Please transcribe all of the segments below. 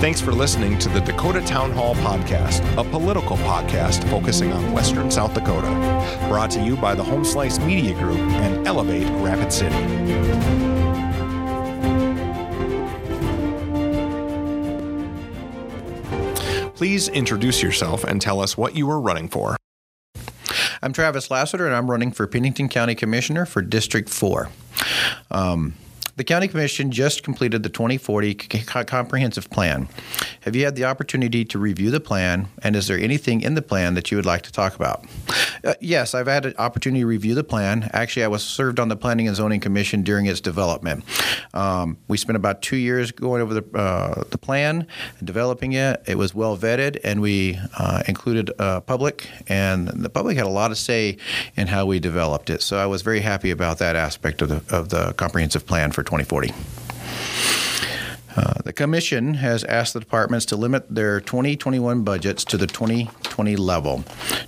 Thanks for listening to the Dakota Town Hall Podcast, a political podcast focusing on Western South Dakota. Brought to you by the Home Slice Media Group and Elevate Rapid City. Please introduce yourself and tell us what you are running for. I'm Travis Lasseter, and I'm running for Pennington County Commissioner for District 4. Um, the County Commission just completed the 2040 Comprehensive Plan. Have you had the opportunity to review the plan, and is there anything in the plan that you would like to talk about? Uh, yes, I've had an opportunity to review the plan. Actually, I was served on the Planning and Zoning Commission during its development. Um, we spent about two years going over the, uh, the plan, and developing it. It was well vetted, and we uh, included uh, public, and the public had a lot of say in how we developed it. So I was very happy about that aspect of the, of the comprehensive plan for 2040. Uh, the Commission has asked the departments to limit their 2021 budgets to the 2020 level.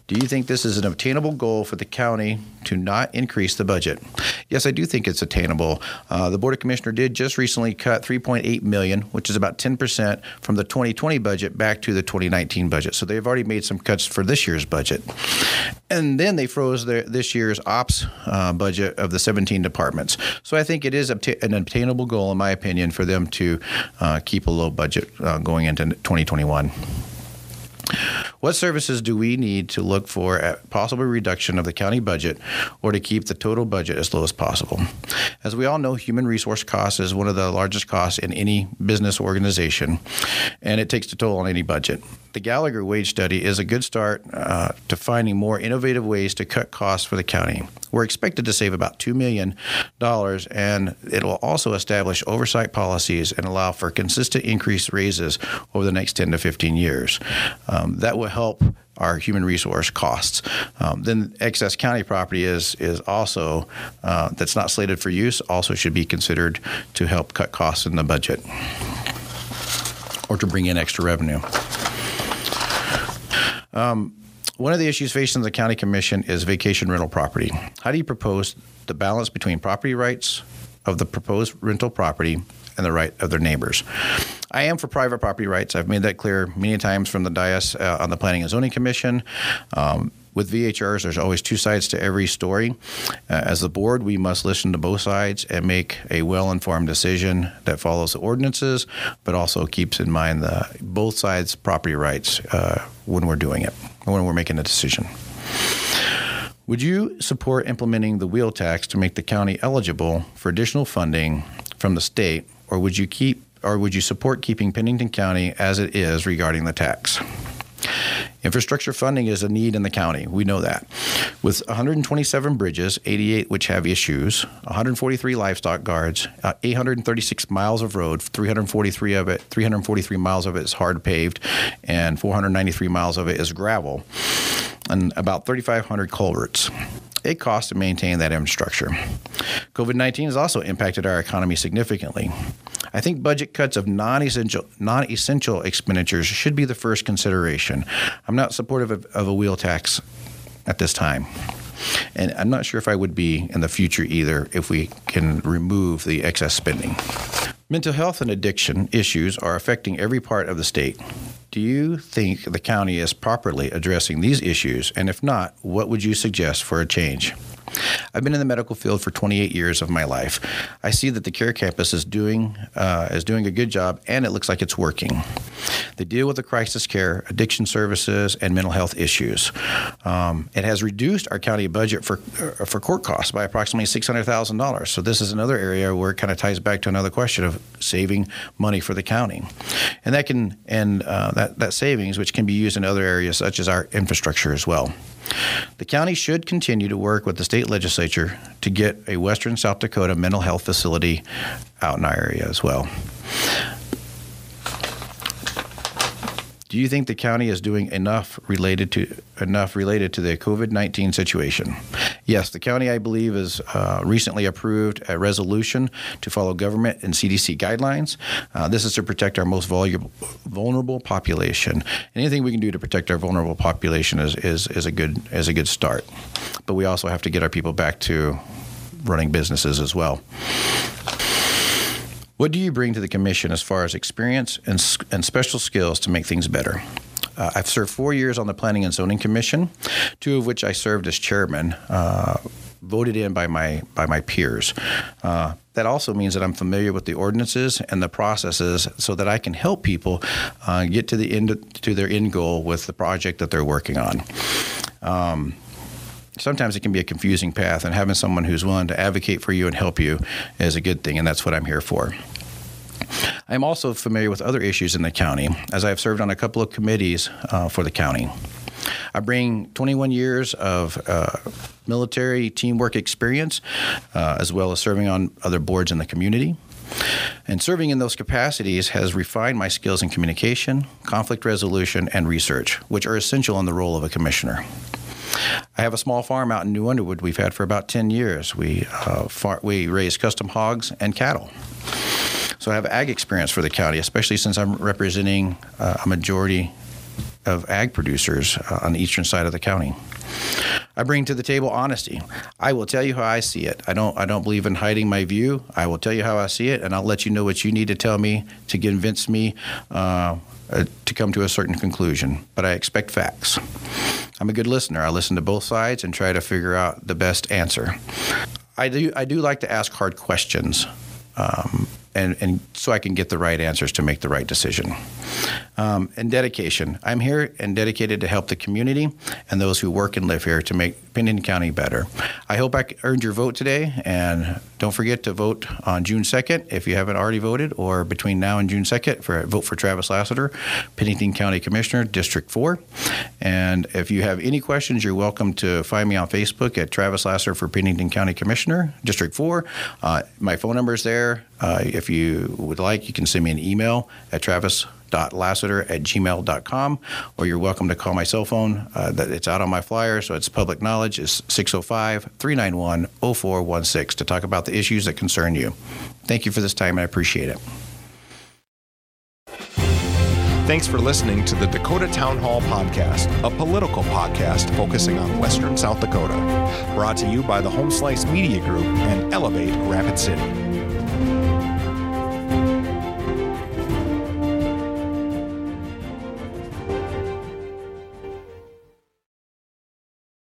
Do you think this is an obtainable goal for the county to not increase the budget? Yes, I do think it's attainable. Uh, the Board of Commissioner did just recently cut 3.8 million, which is about 10% from the 2020 budget back to the 2019 budget. So they've already made some cuts for this year's budget. And then they froze their, this year's ops uh, budget of the 17 departments. So I think it is obta- an obtainable goal, in my opinion, for them to uh, keep a low budget uh, going into 2021. What services do we need to look for at possible reduction of the county budget or to keep the total budget as low as possible? As we all know, human resource costs is one of the largest costs in any business organization, and it takes a toll on any budget. The Gallagher wage study is a good start uh, to finding more innovative ways to cut costs for the county. We're expected to save about $2 million, and it will also establish oversight policies and allow for consistent increased raises over the next 10 to 15 years. Um, that will help our human resource costs. Um, then excess county property is is also uh, that's not slated for use also should be considered to help cut costs in the budget or to bring in extra revenue. Um, one of the issues facing the county commission is vacation rental property. How do you propose the balance between property rights of the proposed rental property and the right of their neighbors? I am for private property rights. I've made that clear many times from the dais uh, on the Planning and Zoning Commission. Um, with VHRs, there's always two sides to every story. Uh, as the board, we must listen to both sides and make a well-informed decision that follows the ordinances, but also keeps in mind the both sides' property rights uh, when we're doing it, when we're making a decision. Would you support implementing the wheel tax to make the county eligible for additional funding from the state, or would you keep, or would you support keeping Pennington County as it is regarding the tax? Infrastructure funding is a need in the county. We know that. With 127 bridges, 88 which have issues, 143 livestock guards, uh, 836 miles of road, 343 of it, 343 miles of it is hard paved, and 493 miles of it is gravel, and about 3,500 culverts it costs to maintain that infrastructure. COVID 19 has also impacted our economy significantly. I think budget cuts of non-essential non-essential expenditures should be the first consideration. I'm not supportive of, of a wheel tax at this time. And I'm not sure if I would be in the future either if we can remove the excess spending. Mental health and addiction issues are affecting every part of the state. Do you think the county is properly addressing these issues? And if not, what would you suggest for a change? I've been in the medical field for 28 years of my life. I see that the Care Campus is doing uh, is doing a good job, and it looks like it's working. They deal with the crisis care, addiction services, and mental health issues. Um, it has reduced our county budget for uh, for court costs by approximately six hundred thousand dollars. So this is another area where it kind of ties back to another question of saving money for the county, and that can and uh, that that savings, which can be used in other areas such as our infrastructure as well. The county should continue to work with the state legislature to get a Western South Dakota mental health facility out in our area as well. Do you think the county is doing enough related to enough related to the COVID nineteen situation? Yes, the county, I believe, has uh, recently approved a resolution to follow government and CDC guidelines. Uh, this is to protect our most vulnerable, vulnerable population. Anything we can do to protect our vulnerable population is, is, is a good is a good start. But we also have to get our people back to running businesses as well. What do you bring to the commission as far as experience and, and special skills to make things better? Uh, I've served four years on the Planning and Zoning Commission, two of which I served as chairman. Uh, voted in by my by my peers. Uh, that also means that I'm familiar with the ordinances and the processes, so that I can help people uh, get to the end to their end goal with the project that they're working on. Um, sometimes it can be a confusing path, and having someone who's willing to advocate for you and help you is a good thing, and that's what I'm here for. I'm also familiar with other issues in the county, as I have served on a couple of committees uh, for the county. I bring 21 years of uh, military teamwork experience, uh, as well as serving on other boards in the community. And serving in those capacities has refined my skills in communication, conflict resolution, and research, which are essential in the role of a commissioner. I have a small farm out in New Underwood we've had for about 10 years. We, uh, far, we raise custom hogs and cattle. So I have ag experience for the county, especially since I'm representing uh, a majority of ag producers uh, on the eastern side of the county. I bring to the table honesty. I will tell you how I see it. I don't I don't believe in hiding my view. I will tell you how I see it, and I'll let you know what you need to tell me to convince me uh, uh, to come to a certain conclusion. But I expect facts. I'm a good listener. I listen to both sides and try to figure out the best answer. I do I do like to ask hard questions. Um, and, and so I can get the right answers to make the right decision. Um, and dedication. I'm here and dedicated to help the community and those who work and live here to make Pennington County better. I hope I earned your vote today, and don't forget to vote on June 2nd if you haven't already voted, or between now and June 2nd for vote for Travis Lasseter, Pennington County Commissioner, District 4. And if you have any questions, you're welcome to find me on Facebook at Travis Lasseter for Pennington County Commissioner, District 4. Uh, my phone number is there. Uh, if you would like, you can send me an email at travis.lasseter at gmail.com, or you're welcome to call my cell phone. Uh, that it's out on my flyer, so it's public knowledge. It's 605 391 0416 to talk about the issues that concern you. Thank you for this time. And I appreciate it. Thanks for listening to the Dakota Town Hall Podcast, a political podcast focusing on Western South Dakota. Brought to you by the Home Slice Media Group and Elevate Rapid City.